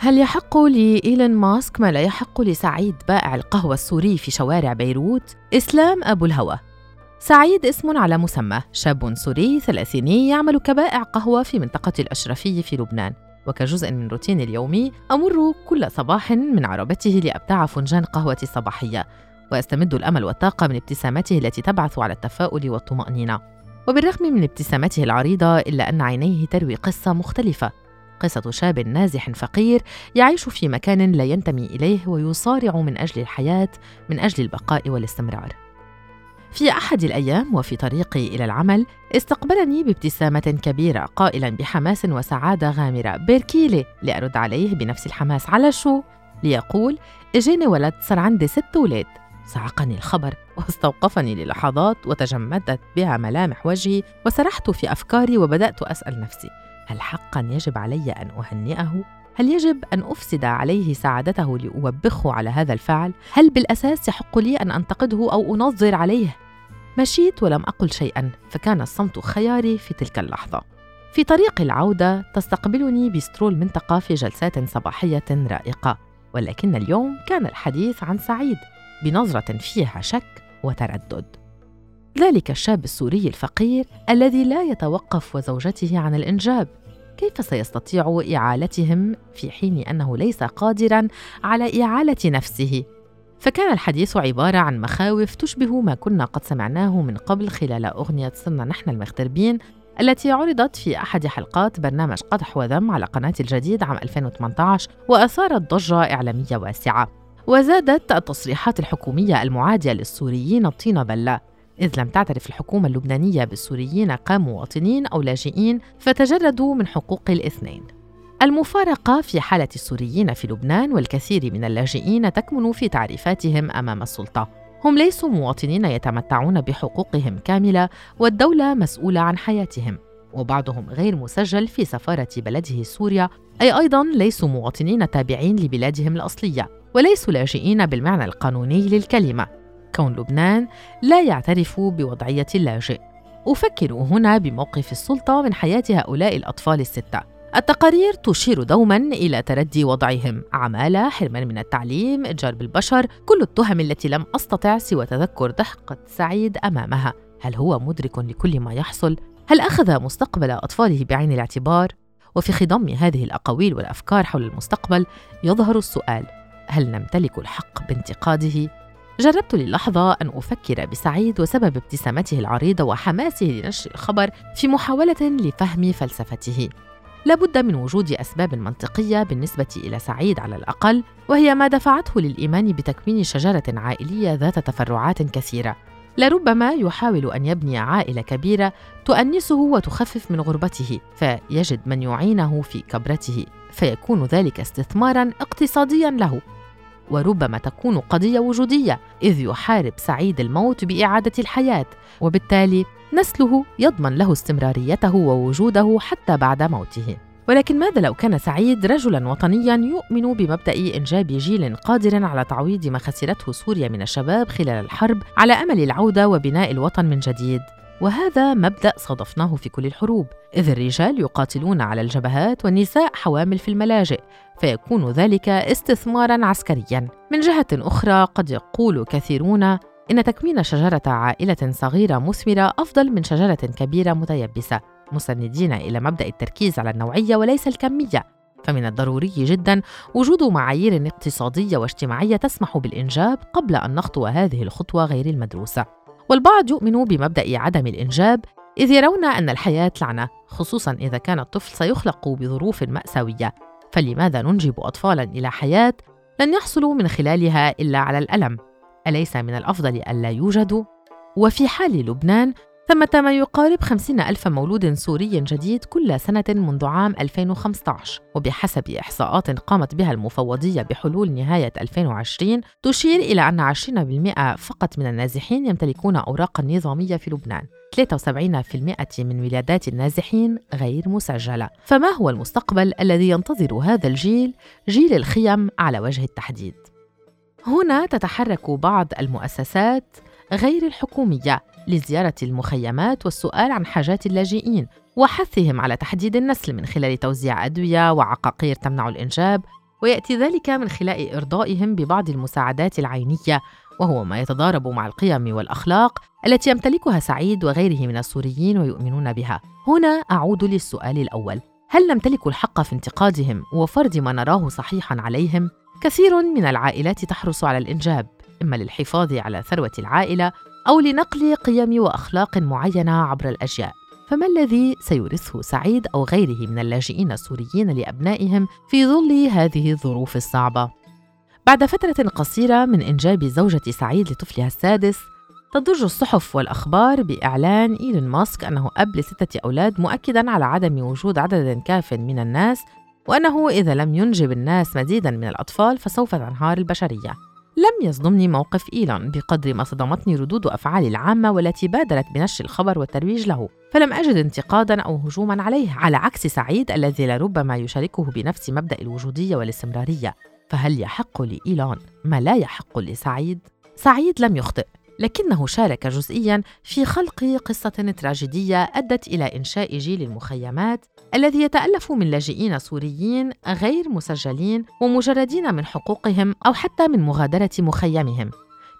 هل يحق لإيلون ماسك ما لا يحق لسعيد بائع القهوة السوري في شوارع بيروت؟ إسلام أبو الهوى سعيد اسم على مسمى شاب سوري ثلاثيني يعمل كبائع قهوة في منطقة الأشرفية في لبنان وكجزء من روتيني اليومي أمر كل صباح من عربته لأبتاع فنجان قهوتي الصباحية وأستمد الأمل والطاقة من ابتسامته التي تبعث على التفاؤل والطمأنينة وبالرغم من ابتسامته العريضة إلا أن عينيه تروي قصة مختلفة قصة شاب نازح فقير يعيش في مكان لا ينتمي إليه ويصارع من أجل الحياة من أجل البقاء والاستمرار. في أحد الأيام وفي طريقي إلى العمل استقبلني بابتسامة كبيرة قائلا بحماس وسعادة غامرة بيركيلي لأرد عليه بنفس الحماس. على شو؟ ليقول إجيني ولد صار عندي ست أولاد صعقني الخبر واستوقفني للحظات وتجمدت بها ملامح وجهي وسرحت في أفكاري وبدأت أسأل نفسي هل حقا يجب علي أن أهنئه؟ هل يجب أن أفسد عليه سعادته لأوبخه على هذا الفعل؟ هل بالأساس يحق لي أن أنتقده أو أنظر عليه؟ مشيت ولم أقل شيئا فكان الصمت خياري في تلك اللحظة. في طريق العودة تستقبلني بسترو المنطقة في جلسات صباحية رائقة ولكن اليوم كان الحديث عن سعيد بنظرة فيها شك وتردد. ذلك الشاب السوري الفقير الذي لا يتوقف وزوجته عن الإنجاب. كيف سيستطيع إعالتهم في حين أنه ليس قادرا على إعالة نفسه؟ فكان الحديث عبارة عن مخاوف تشبه ما كنا قد سمعناه من قبل خلال أغنية صرنا نحن المغتربين التي عرضت في أحد حلقات برنامج قدح وذم على قناة الجديد عام 2018 وأثارت ضجة إعلامية واسعة. وزادت التصريحات الحكومية المعادية للسوريين الطين بلة. إذ لم تعترف الحكومة اللبنانية بالسوريين كمواطنين أو لاجئين فتجردوا من حقوق الاثنين. المفارقة في حالة السوريين في لبنان والكثير من اللاجئين تكمن في تعريفاتهم أمام السلطة. هم ليسوا مواطنين يتمتعون بحقوقهم كاملة والدولة مسؤولة عن حياتهم. وبعضهم غير مسجل في سفارة بلده سوريا أي أيضا ليسوا مواطنين تابعين لبلادهم الأصلية وليسوا لاجئين بالمعنى القانوني للكلمة كون لبنان لا يعترف بوضعية اللاجئ. أفكر هنا بموقف السلطة من حياة هؤلاء الأطفال الستة. التقارير تشير دوما إلى تردي وضعهم. عمالة حرمان من التعليم إتجار بالبشر كل التهم التي لم أستطع سوى تذكر ضحكة سعيد أمامها. هل هو مدرك لكل ما يحصل؟ هل أخذ مستقبل أطفاله بعين الاعتبار؟ وفي خضم هذه الأقاويل والأفكار حول المستقبل يظهر السؤال هل نمتلك الحق بانتقاده؟ جربت للحظة أن أفكر بسعيد وسبب ابتسامته العريضة وحماسه لنشر الخبر في محاولة لفهم فلسفته. لابد من وجود أسباب منطقية بالنسبة إلى سعيد على الأقل، وهي ما دفعته للإيمان بتكوين شجرة عائلية ذات تفرعات كثيرة. لربما يحاول أن يبني عائلة كبيرة تؤنسه وتخفف من غربته، فيجد من يعينه في كبرته، فيكون ذلك استثمارا اقتصاديا له وربما تكون قضية وجودية إذ يحارب سعيد الموت بإعادة الحياة وبالتالي نسله يضمن له استمراريته ووجوده حتى بعد موته. ولكن ماذا لو كان سعيد رجلا وطنيا يؤمن بمبدأ إنجاب جيل قادر على تعويض ما خسرته سوريا من الشباب خلال الحرب على أمل العودة وبناء الوطن من جديد؟ وهذا مبدأ صادفناه في كل الحروب إذ الرجال يقاتلون على الجبهات والنساء حوامل في الملاجئ فيكون ذلك استثمارا عسكريا. من جهة أخرى قد يقول كثيرون إن تكوين شجرة عائلة صغيرة مثمرة أفضل من شجرة كبيرة متيبسة مسندين إلى مبدأ التركيز على النوعية وليس الكمية. فمن الضروري جدا وجود معايير اقتصادية واجتماعية تسمح بالإنجاب قبل أن نخطو هذه الخطوة غير المدروسة. والبعض يؤمن بمبدأ عدم الإنجاب إذ يرون أن الحياة لعنة خصوصا إذا كان الطفل سيخلق بظروف مأساوية. فلماذا ننجب اطفالا إلى حياة لن يحصلوا من خلالها إلا على الألم؟ أليس من الأفضل الا يوجدوا؟ وفي حال لبنان ثمة ما يقارب 50 ألف مولود سوري جديد كل سنة منذ عام 2015 وبحسب إحصاءات قامت بها المفوضية بحلول نهاية 2020 تشير إلى أن 20% فقط من النازحين يمتلكون أوراقا نظامية في لبنان. 73% من ولادات النازحين غير مسجلة. فما هو المستقبل الذي ينتظر هذا الجيل؟ جيل الخيم على وجه التحديد. هنا تتحرك بعض المؤسسات غير الحكومية لزيارة المخيمات والسؤال عن حاجات اللاجئين وحثهم على تحديد النسل من خلال توزيع أدوية وعقاقير تمنع الإنجاب ويأتي ذلك من خلال إرضائهم ببعض المساعدات العينية وهو ما يتضارب مع القيم والأخلاق التي يمتلكها سعيد وغيره من السوريين ويؤمنون بها. هنا أعود للسؤال الأول. هل نمتلك الحق في انتقادهم وفرض ما نراه صحيحا عليهم؟ كثير من العائلات تحرص على الإنجاب إما للحفاظ على ثروة العائلة أو لنقل قيم وأخلاق معينة عبر الأجيال فما الذي سيورثه سعيد أو غيره من اللاجئين السوريين لأبنائهم في ظل هذه الظروف الصعبة؟ بعد فترة قصيرة من إنجاب زوجة سعيد لطفلها السادس تضج الصحف والأخبار بإعلان إيلون ماسك أنه أب لستة أولاد مؤكداً على عدم وجود عدد كاف من الناس وأنه إذا لم ينجب الناس مزيداً من الأطفال فسوف تنهار البشرية لم يصدمني موقف إيلون بقدر ما صدمتني ردود أفعال العامة والتي بادرت بنشر الخبر والترويج له. فلم أجد انتقادا أو هجوما عليه على عكس سعيد الذي لربما يشاركه بنفس مبدأ الوجودية والاستمرارية. فهل يحق لإيلون؟ ما لا يحق لسعيد؟ سعيد لم يخطئ. لكنه شارك جزئيا في خلق قصة تراجيدية أدت إلى إنشاء جيل المخيمات الذي يتألف من لاجئين سوريين غير مسجلين ومجردين من حقوقهم أو حتى من مغادرة مخيمهم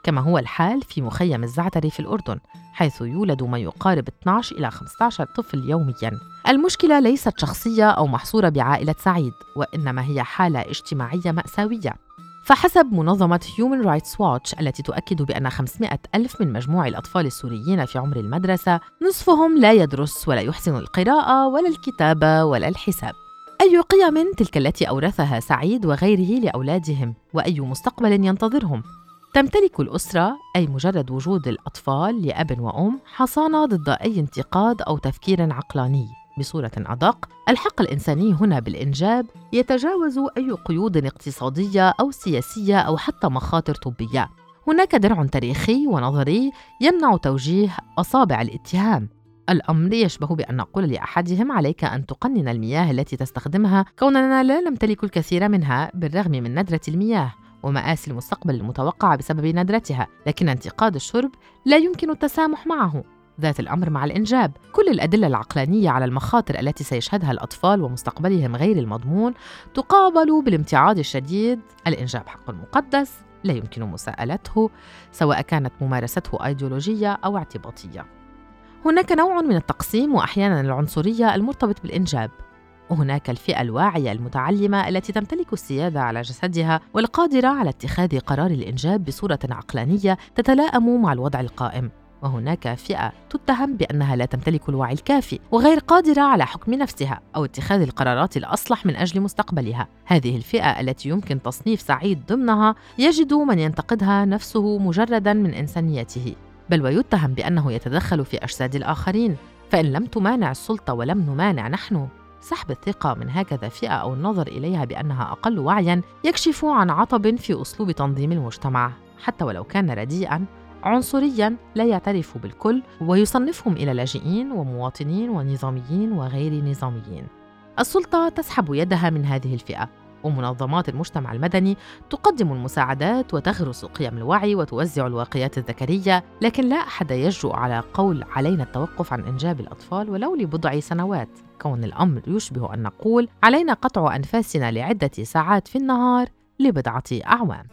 كما هو الحال في مخيم الزعتري في الأردن حيث يولد ما يقارب 12 إلى 15 طفل يومياً. المشكلة ليست شخصية أو محصورة بعائلة سعيد وإنما هي حالة اجتماعية مأساوية. فحسب منظمة Human Rights Watch التي تؤكد بأن 500 ألف من مجموع الأطفال السوريين في عمر المدرسة نصفهم لا يدرس ولا يحسن القراءة ولا الكتابة ولا الحساب. أي قيم تلك التي أورثها سعيد وغيره لأولادهم؟ وأي مستقبل ينتظرهم؟ تمتلك الأسرة أي مجرد وجود الأطفال لأب وأم حصانة ضد أي انتقاد أو تفكير عقلاني؟ بصورة أدق الحق الإنساني هنا بالإنجاب يتجاوز أي قيود اقتصادية أو سياسية أو حتى مخاطر طبية. هناك درع تاريخي ونظري يمنع توجيه أصابع الاتهام. الأمر يشبه بأن نقول لأحدهم عليك أن تقنن المياه التي تستخدمها كوننا لا نمتلك الكثير منها بالرغم من ندرة المياه ومآسي المستقبل المتوقعة بسبب ندرتها لكن انتقاد الشرب لا يمكن التسامح معه. ذات الأمر مع الإنجاب. كل الأدلة العقلانية على المخاطر التي سيشهدها الأطفال ومستقبلهم غير المضمون تقابل بالامتعاض الشديد. الإنجاب حق مقدس لا يمكن مساءلته سواء كانت ممارسته أيديولوجية أو اعتباطية. هناك نوع من التقسيم وأحيانا العنصرية المرتبط بالإنجاب. وهناك الفئة الواعية المتعلمة التي تمتلك السيادة على جسدها والقادرة على اتخاذ قرار الإنجاب بصورة عقلانية تتلائم مع الوضع القائم. وهناك فئة تتهم بأنها لا تمتلك الوعي الكافي وغير قادرة على حكم نفسها أو اتخاذ القرارات الأصلح من أجل مستقبلها. هذه الفئة التي يمكن تصنيف سعيد ضمنها يجد من ينتقدها نفسه مجردا من إنسانيته، بل ويتهم بأنه يتدخل في أجساد الآخرين، فإن لم تمانع السلطة ولم نمانع نحن سحب الثقة من هكذا فئة أو النظر إليها بأنها أقل وعيا يكشف عن عطب في أسلوب تنظيم المجتمع. حتى ولو كان رديئا عنصريا لا يعترف بالكل ويصنفهم إلى لاجئين ومواطنين ونظاميين وغير نظاميين. السلطة تسحب يدها من هذه الفئة ومنظمات المجتمع المدني تقدم المساعدات وتغرس قيم الوعي وتوزع الواقيات الذكرية، لكن لا أحد يجرؤ على قول علينا التوقف عن إنجاب الأطفال ولو لبضع سنوات، كون الأمر يشبه أن نقول علينا قطع أنفاسنا لعدة ساعات في النهار لبضعة أعوام.